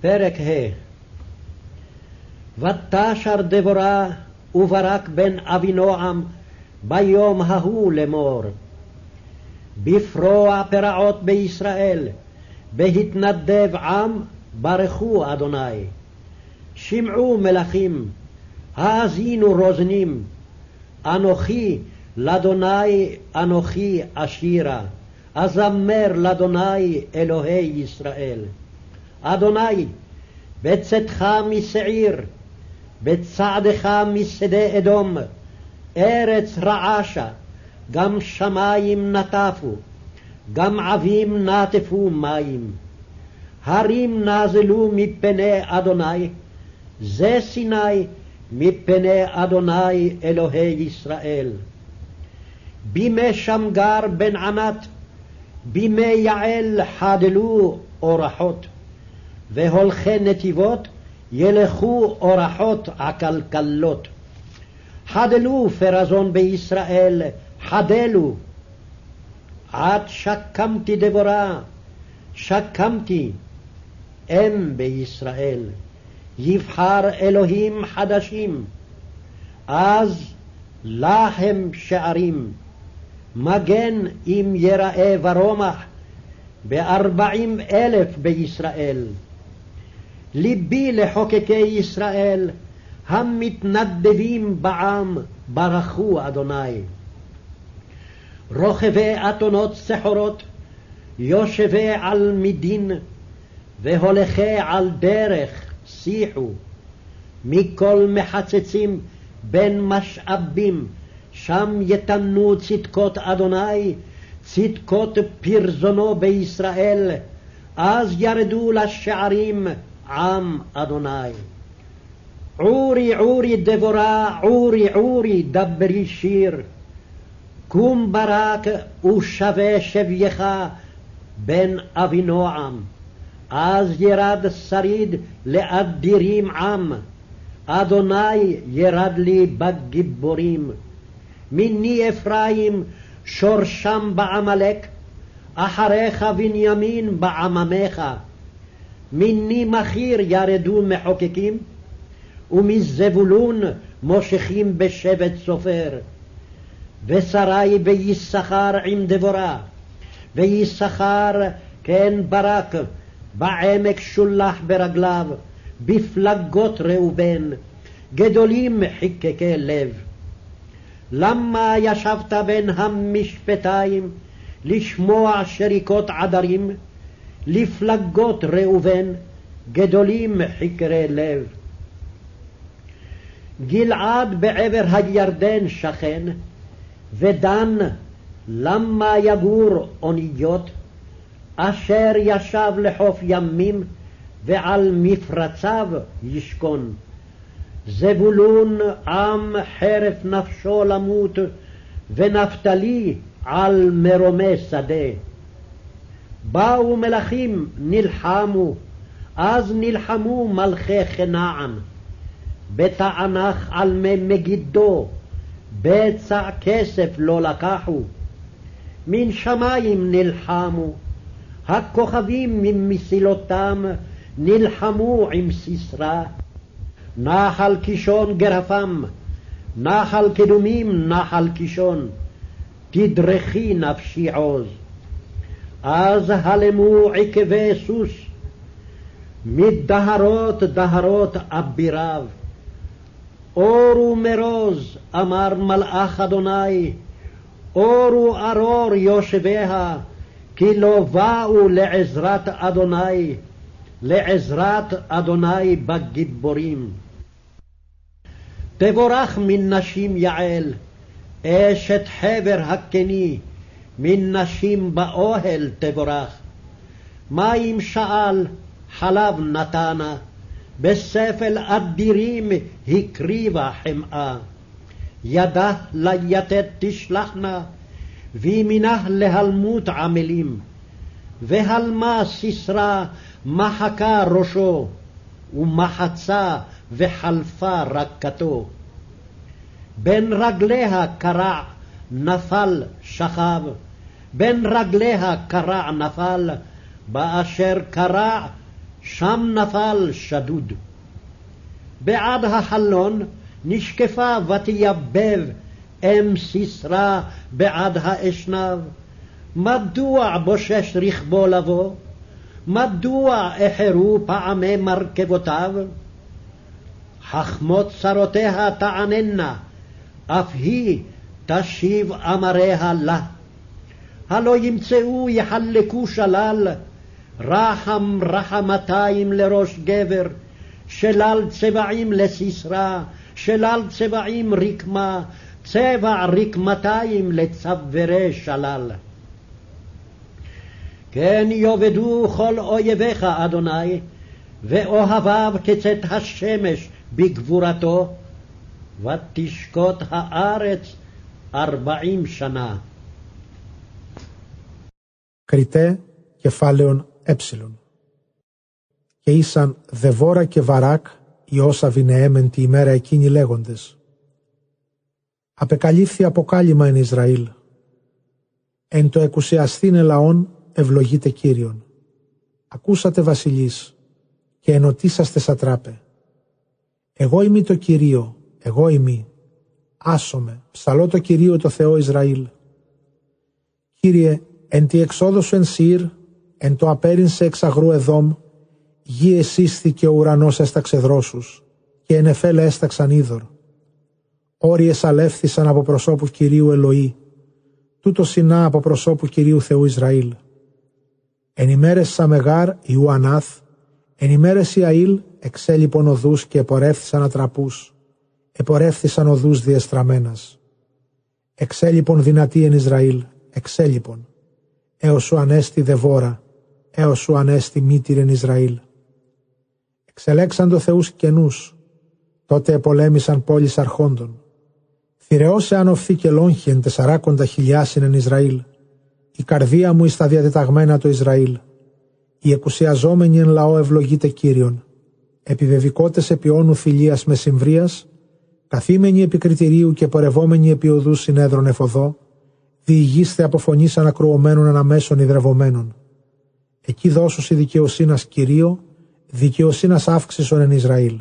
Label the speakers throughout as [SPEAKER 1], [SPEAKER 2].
[SPEAKER 1] פרק ה' ותשר דבורה וברק בן אבינועם ביום ההוא לאמור. בפרוע פרעות בישראל, בהתנדב עם, ברכו אדוני. שמעו מלכים, האזינו רוזנים, אנוכי לאדוני אנוכי אשירה, אזמר לאדוני אלוהי ישראל. אדוני, בצאתך משעיר, בצעדך משדה אדום, ארץ רעשה, גם שמים נטפו, גם עבים נטפו מים. הרים נזלו מפני אדוני, זה סיני מפני אדוני אלוהי ישראל. בימי שמגר בן ענת, בימי יעל חדלו אורחות, והולכי נתיבות ילכו אורחות עקלקלות. חדלו פרזון בישראל, חדלו. עד שקמתי דבורה, שקמתי, אם בישראל. יבחר אלוהים חדשים, אז להם שערים. מגן אם יראה ורומח, בארבעים אלף בישראל. ליבי לחוקקי ישראל, המתנדבים בעם, ברכו אדוני. רוכבי אתונות סחורות, יושבי על מדין, והולכי על דרך שיחו. מכל מחצצים בין משאבים, שם יתנו צדקות אדוני, צדקות פרזונו בישראל, אז ירדו לשערים עם אדוני. עורי עורי דבורה, עורי עורי דברי שיר. קום ברק ושווה שבייך בן אבינועם. אז ירד שריד לאדירים עם. אדוני ירד לי בגיבורים. מיני אפרים שורשם בעמלק, אחריך בנימין בעממיך. מיני מכיר ירדו מחוקקים, ומזבולון מושכים בשבט סופר. ושרי ביששכר עם דבורה, ויששכר כן ברק, בעמק שולח ברגליו, בפלגות ראובן, גדולים חיקקי לב. למה ישבת בין המשפטיים, לשמוע שריקות עדרים, לפלגות ראובן, גדולים חקרי לב. גלעד בעבר הירדן שכן, ודן למה יגור אוניות, אשר ישב לחוף ימים, ועל מפרציו ישכון. זבולון עם חרף נפשו למות, ונפתלי על מרומי שדה. באו מלכים נלחמו, אז נלחמו מלכי כנען. בתענך על מי מגידו, בצע כסף לא לקחו. מן שמים נלחמו, הכוכבים ממסילותם נלחמו עם סיסרא. נחל קישון גרפם, נחל קדומים נחל קישון, תדרכי נפשי עוז. אז הלמו עקבי סוס, מדהרות דהרות אביריו. אורו מרוז, אמר מלאך אדוני, אורו ארור יושביה, כי לא באו לעזרת אדוני, לעזרת אדוני בגיבורים. תבורך מן נשים יעל, אשת חבר הקני, מן נשים באוהל תבורך. מים שאל, חלב נתנה, בספל אדירים הקריבה חמאה. ידה ליתד תשלחנה, וימינך להלמות עמלים. והלמה סיסרא מחקה ראשו, ומחצה וחלפה רקתו. בין רגליה קרע נפל שכב, בין רגליה קרע נפל, באשר קרע שם נפל שדוד. בעד החלון נשקפה ותייבב אם סיסרא בעד האשנב. מדוע בושש רכבו לבוא? מדוע איחרו פעמי מרכבותיו? חכמות צרותיה תעננה, אף היא תשיב אמריה לה. הלא ימצאו יחלקו שלל, רחם רחמתיים לראש גבר, שלל צבעים לסיסרא, שלל צבעים רקמה, צבע רקמתיים לצווארי שלל. כן יאבדו כל אויביך, אדוני, ואוהביו כצאת השמש בגבורתו, ותשקוט הארץ ארבעים שנה.
[SPEAKER 2] Κριτέ κεφάλαιον ε. Και ήσαν Δεβόρα και Βαράκ οι όσα βινεέμεν τη ημέρα εκείνη λέγοντες. Απεκαλύφθη αποκάλυμα εν Ισραήλ. Εν το εκουσιαστήνε λαόν ευλογείτε Κύριον. Ακούσατε βασιλείς και ενωτήσαστε σατράπε. Εγώ είμαι το Κυρίο, εγώ είμαι. Άσομαι, ψαλώ το Κυρίο το Θεό Ισραήλ. Κύριε, εν τη εξόδο σου εν Σύρ, εν το απέρινσε εξ αγρού εδόμ, γη εσύσθη ο ουρανός έσταξε δρόσους, και εν εφέλε έσταξαν είδωρ. Όριες αλεύθησαν από προσώπου Κυρίου Ελοή, τούτο συνά από προσώπου Κυρίου Θεού Ισραήλ. Εν ημέρες Σαμεγάρ Ιουανάθ, εν ημέρες Ιαήλ εξέλιπον οδούς και επορεύθησαν ατραπούς, επορεύθησαν οδούς διεστραμμένας. Εξέλιπον δυνατή εν Ισραήλ, εξέλιπον, έως σου ανέστη δεβόρα, έως σου ανέστη μήτηρ εν Ισραήλ. Εξελέξαντο θεούς καινούς, τότε επολέμησαν πόλεις αρχόντων. Θηρεώσε αν οφθεί και λόγχη εν τεσσαράκοντα χιλιάσιν εν Ισραήλ, η καρδία μου εις τα διατεταγμένα το Ισραήλ. Η εκουσιαζόμενη εν λαό ευλογείται Κύριον. Επιβεβικότες επί όνου φιλίας με συμβρίας, καθήμενοι επικριτηρίου και πορευόμενοι επί οδού συνέδρων εφοδό, διηγήστε από φωνής ανακρουωμένων αναμέσων υδρευωμένων. Εκεί δώσουσι δικαιοσύνας Κυρίω, δικαιοσύνας αύξησον εν Ισραήλ.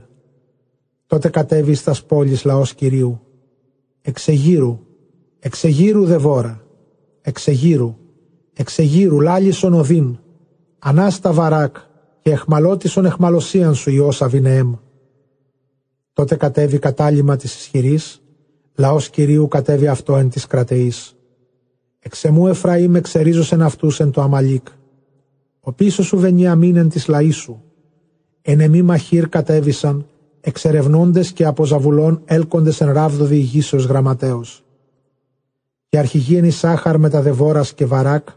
[SPEAKER 2] Τότε κατέβει στα πόλεις λαός Κυρίου. Εξεγύρου, εξεγύρου δεβόρα, εξεγύρου, εξεγύρου λάλισον οδύν, ανάστα βαράκ και εχμαλώτισον εχμαλωσίαν σου Υιός Αβινεέμ. Τότε κατέβει κατάλημα της ισχυρής, λαός Κυρίου κατέβει αυτό εν της κρατεής. Εξεμού Εφραήμ εξερίζωσεν αυτούς εν το Αμαλίκ. Ο πίσω σου Βενιαμίν εν της λαής σου. Εν εμή μαχήρ κατέβησαν, εξερευνώντες και από ζαβουλών έλκοντες εν ράβδο διηγήσεως γραμματέως. Και αρχηγή εν Ισάχαρ με τα δεβόρας και βαράκ,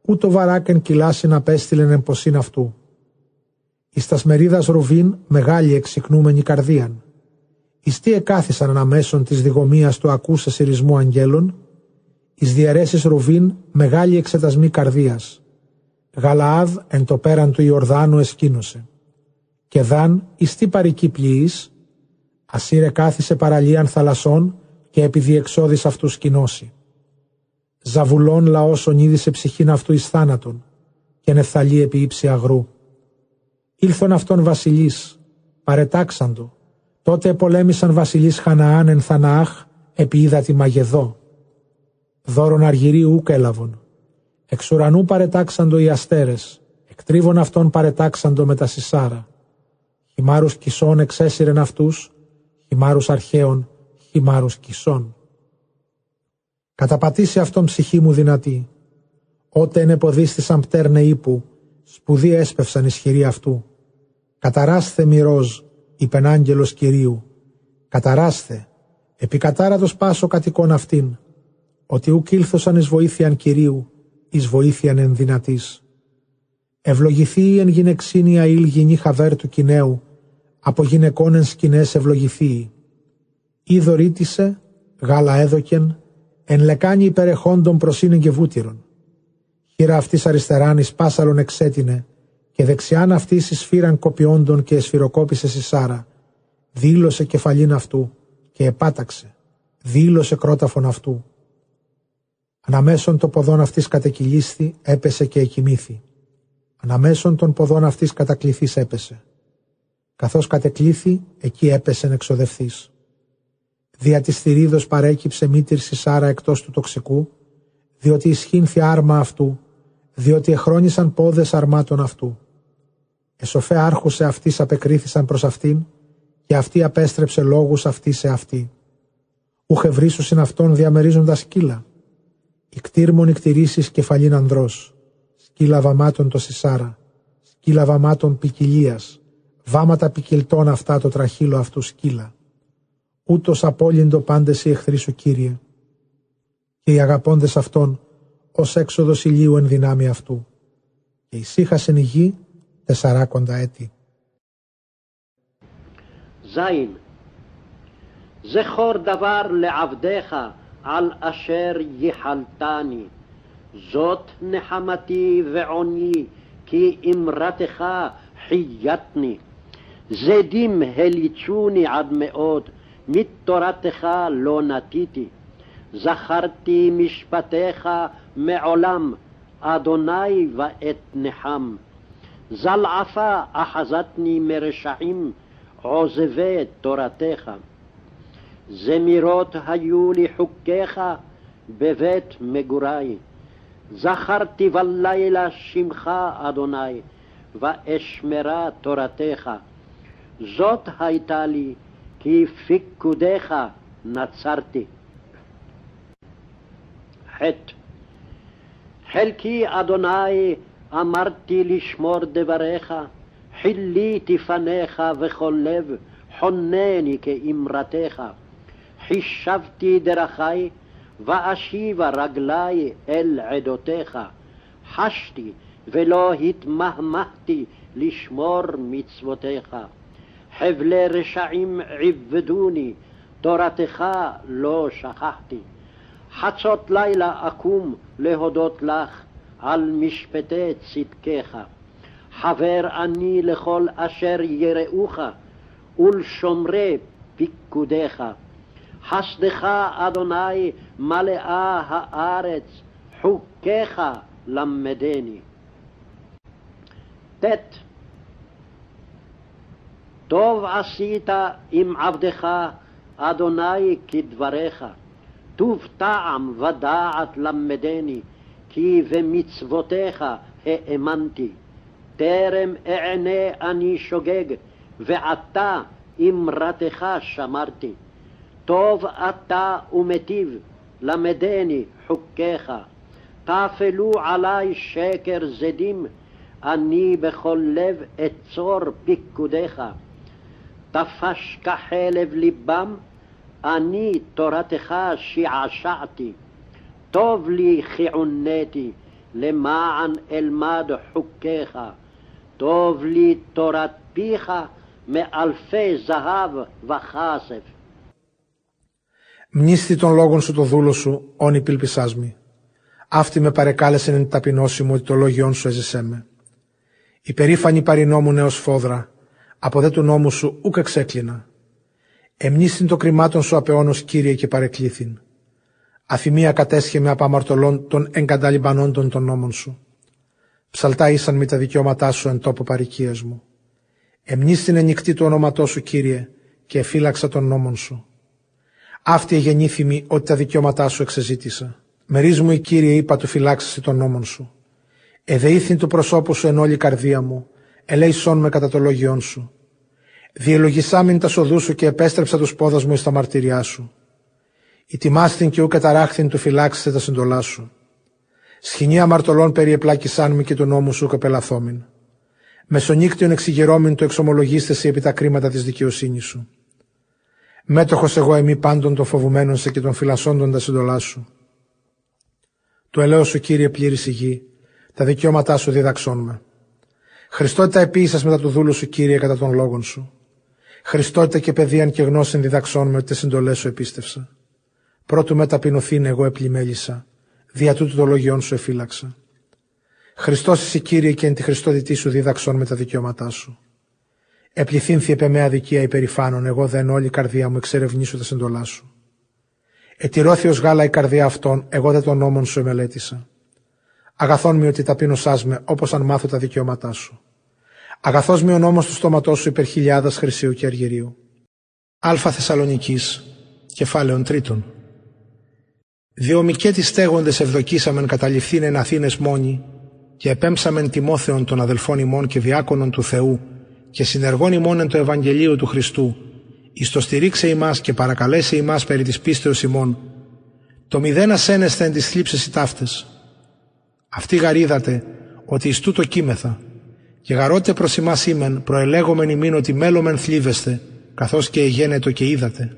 [SPEAKER 2] ούτω βαράκ εν κυλάσιν απέστειλεν εν ποσίν αυτού. Εις τας σμερίδας Ρουβίν μεγάλη εξυκνούμενη καρδίαν. Εις τι εκάθισαν αναμέσων της διγομίας του ακούσες σειρισμού αγγέλων, εις διαιρέσεις Ρουβίν μεγάλη εξετασμή καρδίας. Γαλαάδ εν το πέραν του Ιορδάνου εσκήνωσε. Και δάν εις τι παρική πλοίης, ασύρε κάθισε παραλίαν θαλασσών και επί διεξόδης αυτούς σκηνώσει. Ζαβουλών λαός ονείδησε ψυχήν αυτού εις θάνατον και νεφθαλή επί ύψη αγρού. Ήλθον αυτόν βασιλείς, παρετάξαντο, τότε πολέμησαν βασιλείς Χαναάν εν Θαναάχ επί είδα τη Μαγεδό. Δώρον αργυρίου ούκ έλαβον. Εξ ουρανού παρετάξαντο οι αστέρες, εκτρίβων αυτών παρετάξαντο με τα σισάρα. Χυμάρους κισών εξέσυρεν αυτούς, χυμάρους αρχαίων χυμάρους κισών. Καταπατήσει αυτόν ψυχή μου δυνατή. Ότε ενεποδίστησαν πτέρνε ύπου, σπουδή έσπευσαν ισχυροί αυτού. Καταράσθε μυρός, είπεν άγγελος Κυρίου. Καταράσθε, επικατάρατος πάσο κατοικών αυτήν, ότι ουκ ήλθωσαν εις βοήθειαν Κυρίου, εις βοήθειαν εν δυνατής. Ευλογηθεί εν γυναιξίνη αήλ γυνή χαβέρ του κοινέου, από γυναικών εν σκηνές ευλογηθεί. Ή δωρήτησε, γάλα έδοκεν, εν λεκάνη υπερεχόντων προσύνεν και βούτυρον. Χείρα αυτής αριστεράν εις πάσαλον εξέτεινε, και δεξιάν αυτής εις φύραν κοπιόντων και εσφυροκόπησε σάρα. Δήλωσε κεφαλήν αυτού και επάταξε. Δήλωσε κρόταφον αυτού. Αναμέσων το ποδόν αυτής κατεκυλίσθη, έπεσε και εκοιμήθη. Αναμέσων των ποδών αυτής κατακληθής έπεσε. Καθώς κατεκλήθη, εκεί έπεσε εξοδευθής. Δια της θηρίδος παρέκυψε μήτυρση Σάρα εκτός του τοξικού, διότι ισχύνθη άρμα αυτού, διότι εχρόνησαν πόδες αρμάτων αυτού. Εσοφέ άρχουσε αυτής απεκρίθησαν προς αυτήν, και αυτή απέστρεψε λόγους αυτή σε αυτή. Ούχε βρίσουσιν αυτόν διαμερίζοντας σκύλα. Ικτήρμον ικτηρήσεις κεφαλήν ανδρός. Σκύλα βαμάτων το σισάρα. Σκύλα βαμάτων ποικιλία. Βάματα ποικιλτών αυτά το τραχύλο αυτού σκύλα. Ούτως απόλυντο πάντες οι εχθροί σου Κύριε. Και οι αγαπώντες αυτών ως έξοδος ηλίου εν δυνάμει αυτού. Και ησύχασεν η γη τεσσαράκοντα έτη.
[SPEAKER 1] זין זכור דבר לעבדיך על אשר ייחלתני. זאת נחמתי ועוני כי אמרתך חייתני זדים הליצוני עד מאוד מתורתך לא נטיתי. זכרתי משפטיך מעולם אדוני ואת נחם. זלעפה אחזתני מרשעים עוזבי תורתך. זמירות היו לי חוקיך בבית מגורי. זכרתי בלילה שמך, אדוני, ואשמרה תורתך. זאת הייתה לי, כי פיקודיך נצרתי. ח. חלקי, אדוני, אמרתי לשמור דבריך, חיליתי פניך וכל לב, חונני כאמרתך. חישבתי דרכי, ואשיבה רגלי אל עדותיך. חשתי ולא התמהמהתי לשמור מצוותיך. חבלי רשעים עבדוני, תורתך לא שכחתי. חצות לילה אקום להודות לך על משפטי צדקך. חבר אני לכל אשר יראוך, ולשומרי פיקודיך. חסדך, אדוני, מלאה הארץ, חוקיך למדני. ט. טוב עשית עם עבדך, אדוני, כדבריך. טוב טעם ודעת למדני, כי במצוותיך האמנתי. טרם אענה אני שוגג, ועתה אמרתך שמרתי. טוב אתה ומטיב, למדני חוקיך. תפלו עלי שקר זדים, אני בכל לב אצור פיקודיך. תפש כחלב ליבם, אני תורתך שעשעתי. טוב לי כי עונתי, למען אלמד חוקיך. טוב לי תורת פיך מאלפי זהב וכסף.
[SPEAKER 2] Μνήστη των λόγων σου το δούλο σου, όνει πιλπισάς μη. Αυτή με παρεκάλεσεν εν ταπεινώσει μου ότι το λόγιόν σου έζησέ με. Η περήφανη παρινόμου νέος φόδρα, από δε του νόμου σου ούκ εξέκλεινα. Εμνήστην το κρυμάτων σου απεώνος Κύριε και παρεκλήθην. Αφημία κατέσχε με απαμαρτωλών των εγκαταλειμπανόντων των νόμων σου. Ψαλτά ήσαν με τα δικαιώματά σου εν τόπο παρικίας μου. Εμνήστην ενικτή το όνοματό σου, Κύριε, και εφύλαξα των νόμων σου. Αυτή εγεννήθημη ότι τα δικαιώματά σου εξεζήτησα. Μερίζ μου η Κύριε είπα του φυλάξεσαι των νόμων σου. Εδεήθην του προσώπου σου εν όλη η καρδία μου, ελέησόν με κατά το λόγιόν σου. Διελογισάμιν τα σοδού σου και επέστρεψα τους πόδας μου εις τα μαρτυριά σου. Ητιμάστην και ου καταράχθην του φυλάξεσαι τα συντολά σου. Σχοινή αμαρτωλών περιεπλάκησάν μη και του νόμου σου κοπελαθόμην. Μεσονύκτιον εξηγερώμην το εξομολογήστε επί τα κρίματα της δικαιοσύνης σου. Μέτοχος εγώ εμεί πάντων των φοβουμένων σε και των φυλασσόντων τα συντολά σου. Το ελέος σου Κύριε πλήρης η γη, τα δικαιώματά σου διδαξών με. Χριστότητα επίησας μετά του δούλου σου Κύριε κατά των λόγων σου. Χριστότητα και παιδείαν και γνώσιν διδαξών με ότι τι συντολέ σου επίστευσα. Πρώτου μεταπεινωθήν εγώ επλημέλησα, δια τούτου το λόγιόν σου εφύλαξα. Χριστός εσύ Κύριε και εν τη Χριστόδητή σου δίδαξον με τα δικαιώματά σου. Επληθύνθη επ' εμέ αδικία υπερηφάνων, εγώ δεν όλη η καρδία μου εξερευνήσω τα συντολά σου. Ετηρώθη ως γάλα η καρδία αυτών, εγώ δεν των νόμων σου εμελέτησα. Αγαθόν με ότι ταπείνωσάς με, όπως αν μάθω τα δικαιώματά σου. Αγαθός με ο νόμος του στόματός σου υπερ χιλιάδας χρυσίου και αργυρίου. Αλφα Θεσσαλονικής, κεφάλαιον τρίτον. Διομικέτι στέγοντες ευδοκίσαμεν καταληφθήν εν Αθήνες μόνοι και επέμψαμεν τιμόθεων των αδελφών ημών και διάκονων του Θεού και συνεργών ημών εν το Ευαγγελίο του Χριστού εις το στηρίξε ημάς και παρακαλέσε ημάς περί της πίστεως ημών το μηδέν ασένεσθε εν τις θλίψεις οι ταύτες. Αυτή γαρίδατε ότι εις τούτο κείμεθα και γαρότε προς ημάς ήμεν προελέγομεν ημίν ότι μέλομεν θλίβεστε καθώς και εγένετο και είδατε.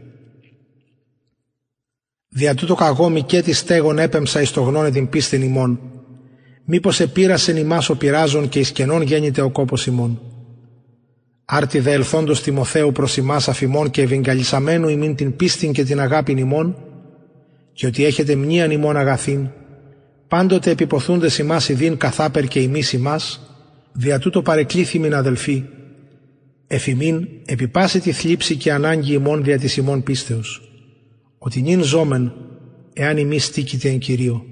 [SPEAKER 2] Δια τούτο καγόμη και τη στέγον έπεμψα εις το γνώνε την πίστην ημών. Μήπως επήρασεν ημάς ο πειράζων και εις κενών γέννηται ο κόπος ημών. Άρτη δε ελθόντος Τιμοθέου προς ημάς αφημών και ευηγκαλισαμένου ημίν την πίστην και την αγάπην ημών, και ότι έχετε μνήαν ημών αγαθήν, πάντοτε επιποθούντες ημάς ιδίν καθάπερ και ημείς ημάς, δια τούτο παρεκλήθημιν αδελφοί, εφημίν επιπάσει τη θλίψη και ανάγκη ημών δια της ημών πίστεως ότι νυν ζώμεν εάν ημί στήκητε εν Κυρίω.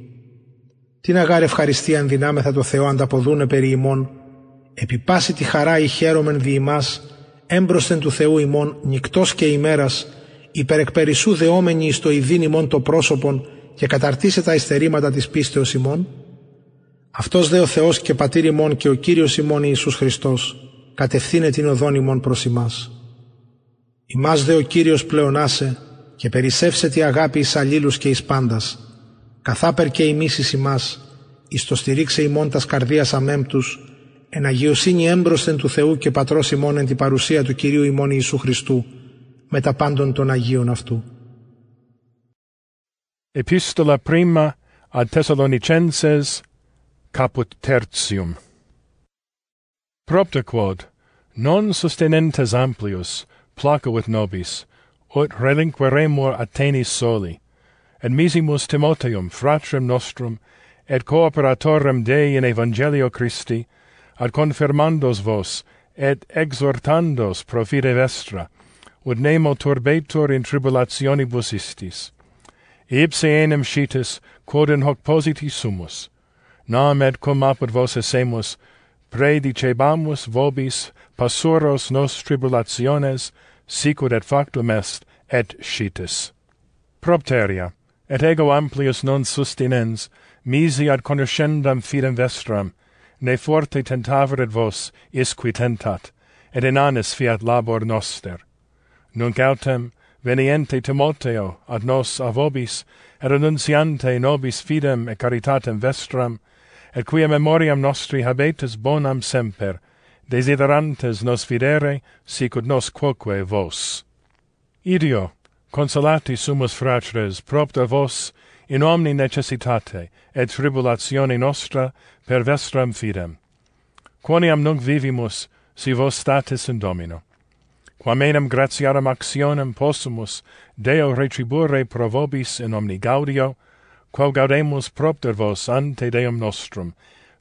[SPEAKER 2] Τι να γάρε ευχαριστία αν δυνάμεθα το Θεό ανταποδούνε περί ημών, επιπάσει τη χαρά η χαίρομεν δι ημάς, έμπροσθεν του Θεού ημών, νυκτός και ημέρας, υπερεκπερισσού δεόμενοι εις το ειδήν ημών το πρόσωπον και καταρτίσε τα ειστερήματα της πίστεως ημών. Αυτός δε ο Θεός και πατήρ ημών και ο Κύριος ημών Ιησούς Χριστός, κατευθύνε την οδόν ημών προς ημάς. Ημάς δε ο Κύριος πλεονάσε, και περισσεύσε τη αγάπη εις αλλήλους και εις πάντας, καθάπερ και ημείς εις ημάς, εις το στηρίξε ημών τας καρδίας αμέμπτους, εν αγιοσύνη έμπροσθεν του Θεού και Πατρός ημών εν την παρουσία του Κυρίου ημών Ιησού Χριστού, με τα πάντων των Αγίων αυτού.
[SPEAKER 3] Epistola prima ad Thessalonicenses caput tertium. Propter quod, non sustenentes amplius, placavit nobis, ut relinqueremur Athenis soli, et misimus Timotheum, fratrem nostrum, et cooperatorem Dei in Evangelio Christi, ad confirmandos vos, et exhortandos pro fide vestra, ut nemo turbetur in tribulationibus istis. Ipse enem scitis, quod in hoc positi sumus, nam et cum apud vos essemus, predicebamus vobis passuros nos tribulationes, sicur et factum est, et scitis. Propteria, et ego amplius non sustinens, misi ad conoscendam fidem vestram, ne forte tentaverit vos, isqui tentat, et inanis fiat labor noster. Nunc autem, veniente Timoteo ad nos a vobis, et annunciante nobis fidem et caritatem vestram, et quia memoriam nostri habetis bonam semper, desiderantes nos videre, sicut nos quoque vos. Idio, consolati sumus fratres, propter vos, in omni necessitate et tribulatione nostra per vestram fidem. Quoniam nunc vivimus, si vos statis in Domino. Quamenam gratiarum actionem possumus, Deo retribure pro vobis in omni gaudio, quo gaudemus propter vos ante Deum nostrum,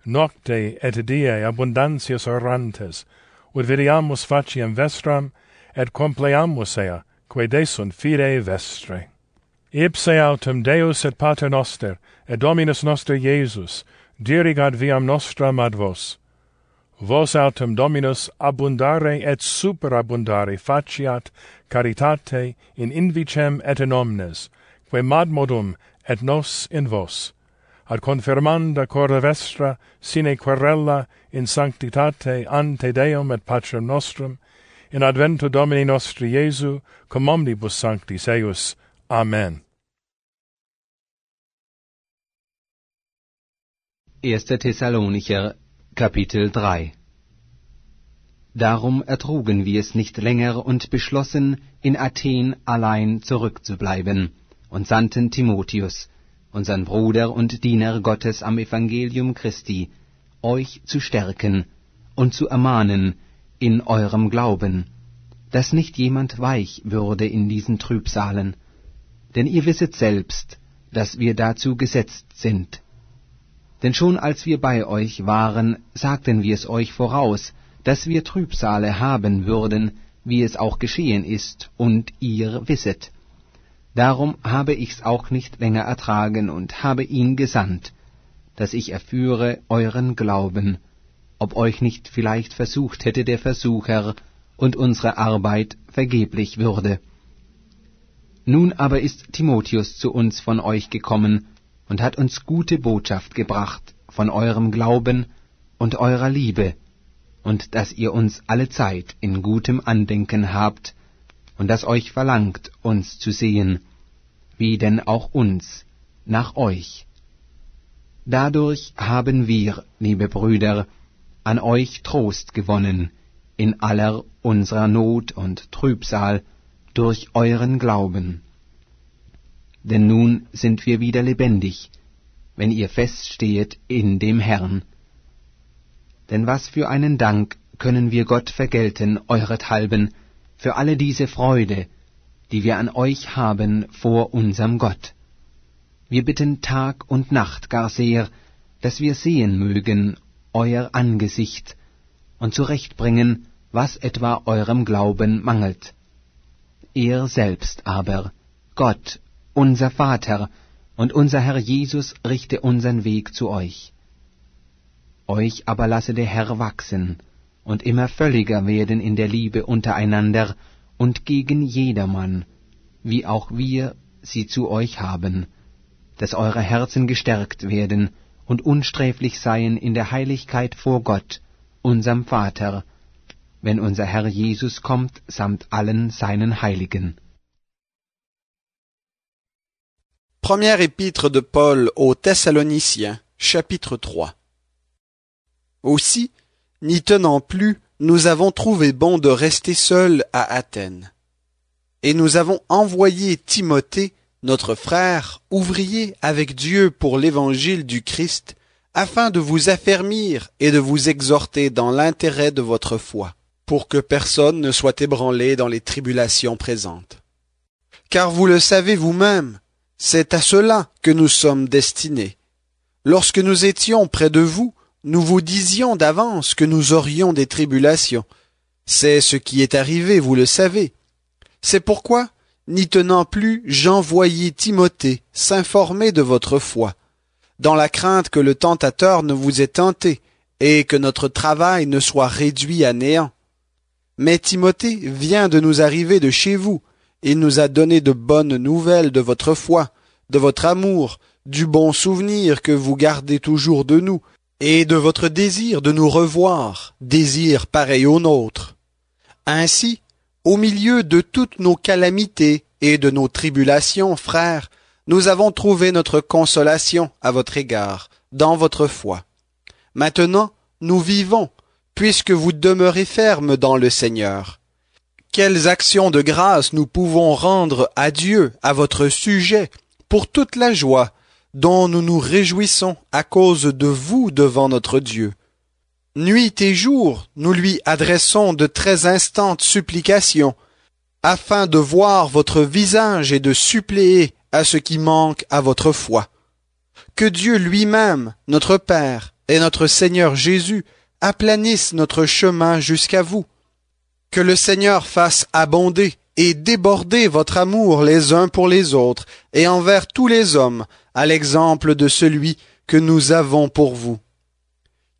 [SPEAKER 3] nocte et die abundantias orantes, ut vidiamus faciem vestram, et compleamus ea, quae desunt fide vestre. Ipse autem Deus et Pater noster, et Dominus noster Iesus, dirigat viam nostram ad vos. Vos autem Dominus abundare et superabundare faciat caritate in invicem et in omnes, quae madmodum et nos in vos, ad confirmanda corda vestra sine querella in sanctitate ante Deum et Patrem nostrum, in advento Domini nostri Iesu, cum omnibus sanctis eius Amen.
[SPEAKER 4] 1. Thessalonicher Kapitel 3 Darum ertrugen wir es nicht länger und beschlossen, in Athen allein zurückzubleiben, und sandten Timotheus, unseren Bruder und Diener Gottes am Evangelium Christi, euch zu stärken und zu ermahnen in eurem Glauben, dass nicht jemand weich würde in diesen Trübsalen. Denn ihr wisset selbst, dass wir dazu gesetzt sind. Denn schon als wir bei euch waren, sagten wir es euch voraus, dass wir Trübsale haben würden, wie es auch geschehen ist, und ihr wisset. Darum habe ich's auch nicht länger ertragen und habe ihn gesandt, dass ich erführe euren Glauben, ob euch nicht vielleicht versucht hätte der Versucher und unsere Arbeit vergeblich würde. Nun aber ist Timotheus zu uns von euch gekommen und hat uns gute Botschaft gebracht von eurem Glauben und eurer Liebe, und dass ihr uns alle Zeit in gutem Andenken habt, und dass euch verlangt, uns zu sehen, wie denn auch uns, nach euch. Dadurch haben wir, liebe Brüder, an euch Trost gewonnen, in aller unserer Not und Trübsal, durch euren Glauben. Denn nun sind wir wieder lebendig, wenn ihr feststehet in dem Herrn. Denn was für einen Dank können wir Gott vergelten, eurethalben, für alle diese Freude, die wir an euch haben vor unserem Gott. Wir bitten Tag und Nacht gar sehr, dass wir sehen mögen euer Angesicht und zurechtbringen, was etwa eurem Glauben mangelt. Er selbst aber, Gott, unser Vater und unser Herr Jesus richte unseren Weg zu euch. Euch aber lasse der Herr wachsen und immer völliger werden in der Liebe untereinander und gegen jedermann, wie auch wir sie zu euch haben, dass eure Herzen gestärkt werden und unsträflich seien in der Heiligkeit vor Gott, unserem Vater, wenn unser Herr Jesus kommt samt allen seinen Heiligen.
[SPEAKER 5] Première épître de Paul aux Thessaloniciens, chapitre 3. Aussi, n'y tenant plus, nous avons trouvé bon de rester seuls à Athènes. Et nous avons envoyé Timothée, notre frère, ouvrier avec Dieu pour l'évangile du Christ, afin de vous affermir et de vous exhorter dans l'intérêt de votre foi, pour que personne ne soit ébranlé dans les tribulations présentes. Car vous le savez vous-même, c'est à cela que nous sommes destinés. Lorsque nous étions près de vous, nous vous disions d'avance que nous aurions des tribulations. C'est ce qui est arrivé, vous le savez. C'est pourquoi, n'y tenant plus, j'envoyai Timothée s'informer de votre foi, dans la crainte que le tentateur ne vous ait tenté, et que notre travail ne soit réduit à néant. Mais Timothée vient de nous arriver de chez vous, il nous a donné de bonnes nouvelles de votre foi, de votre amour, du bon souvenir que vous gardez toujours de nous, et de votre désir de nous revoir, désir pareil au nôtre. Ainsi, au milieu de toutes nos calamités et de nos tribulations, frères, nous avons trouvé notre consolation à votre égard, dans votre foi. Maintenant, nous vivons, puisque vous demeurez fermes dans le Seigneur. Quelles actions de grâce nous pouvons rendre à Dieu à votre sujet pour toute la joie dont nous nous réjouissons à cause de vous devant notre Dieu. Nuit et jour, nous lui adressons de très instantes supplications, afin de voir votre visage et de suppléer à ce qui manque à votre foi. Que Dieu lui-même, notre Père et notre Seigneur Jésus, aplanissent notre chemin jusqu'à vous. Que le Seigneur fasse abonder et déborder votre amour les uns pour les autres et envers tous les hommes, à l'exemple de celui que nous avons pour vous.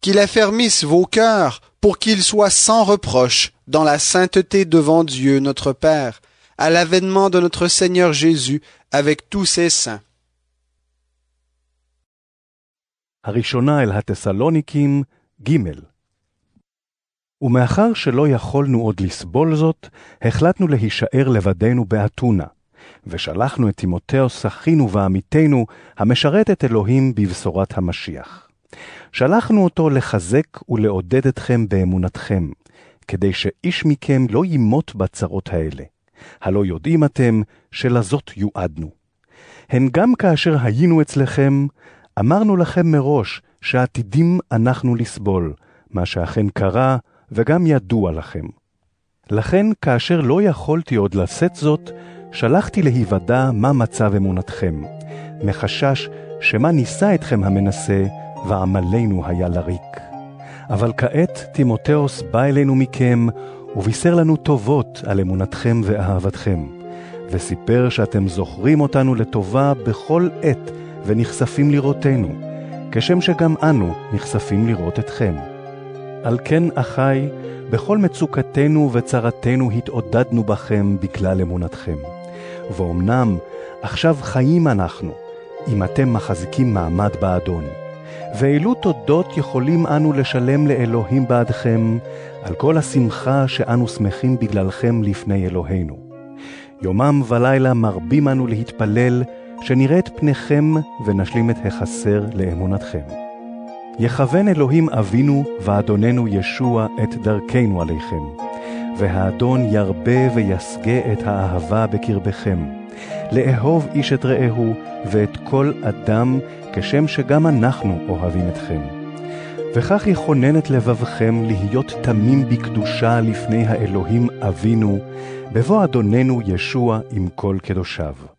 [SPEAKER 5] Qu'il affermisse vos cœurs pour qu'ils soient sans reproche dans la sainteté devant Dieu notre Père, à l'avènement de notre Seigneur Jésus avec tous ses saints.
[SPEAKER 6] הראשונה אל התסלוניקים, ג' ומאחר שלא יכולנו עוד לסבול זאת, החלטנו להישאר לבדנו באתונה, ושלחנו את תימותאוס אחינו ועמיתנו, המשרת את אלוהים בבשורת המשיח. שלחנו אותו לחזק ולעודד אתכם באמונתכם, כדי שאיש מכם לא ימות בצרות האלה. הלא יודעים אתם שלזאת יועדנו. הן גם כאשר היינו אצלכם, אמרנו לכם מראש שעתידים אנחנו לסבול, מה שאכן קרה, וגם ידוע לכם. לכן, כאשר לא יכולתי עוד לשאת זאת, שלחתי להיוודע מה מצב אמונתכם, מחשש שמה נישא אתכם המנסה, ועמלנו היה לריק. אבל כעת תימותאוס בא אלינו מכם, ובישר לנו טובות על אמונתכם ואהבתכם, וסיפר שאתם זוכרים אותנו לטובה בכל עת, ונחשפים לראותנו, כשם שגם אנו נכספים לראות אתכם. על כן, אחי, בכל מצוקתנו וצרתנו התעודדנו בכם בגלל אמונתכם. ואומנם עכשיו חיים אנחנו, אם אתם מחזיקים מעמד באדון. ואילו תודות יכולים אנו לשלם לאלוהים בעדכם, על כל השמחה שאנו שמחים בגללכם לפני אלוהינו. יומם ולילה מרבים אנו להתפלל, שנראה את פניכם ונשלים את החסר לאמונתכם. יכוון אלוהים אבינו ואדוננו ישוע את דרכנו עליכם, והאדון ירבה ויסגה את האהבה בקרבכם, לאהוב איש את רעהו ואת כל אדם, כשם שגם אנחנו אוהבים אתכם. וכך יכונן את לבבכם להיות תמים בקדושה לפני האלוהים אבינו, בבוא אדוננו ישוע עם כל קדושיו.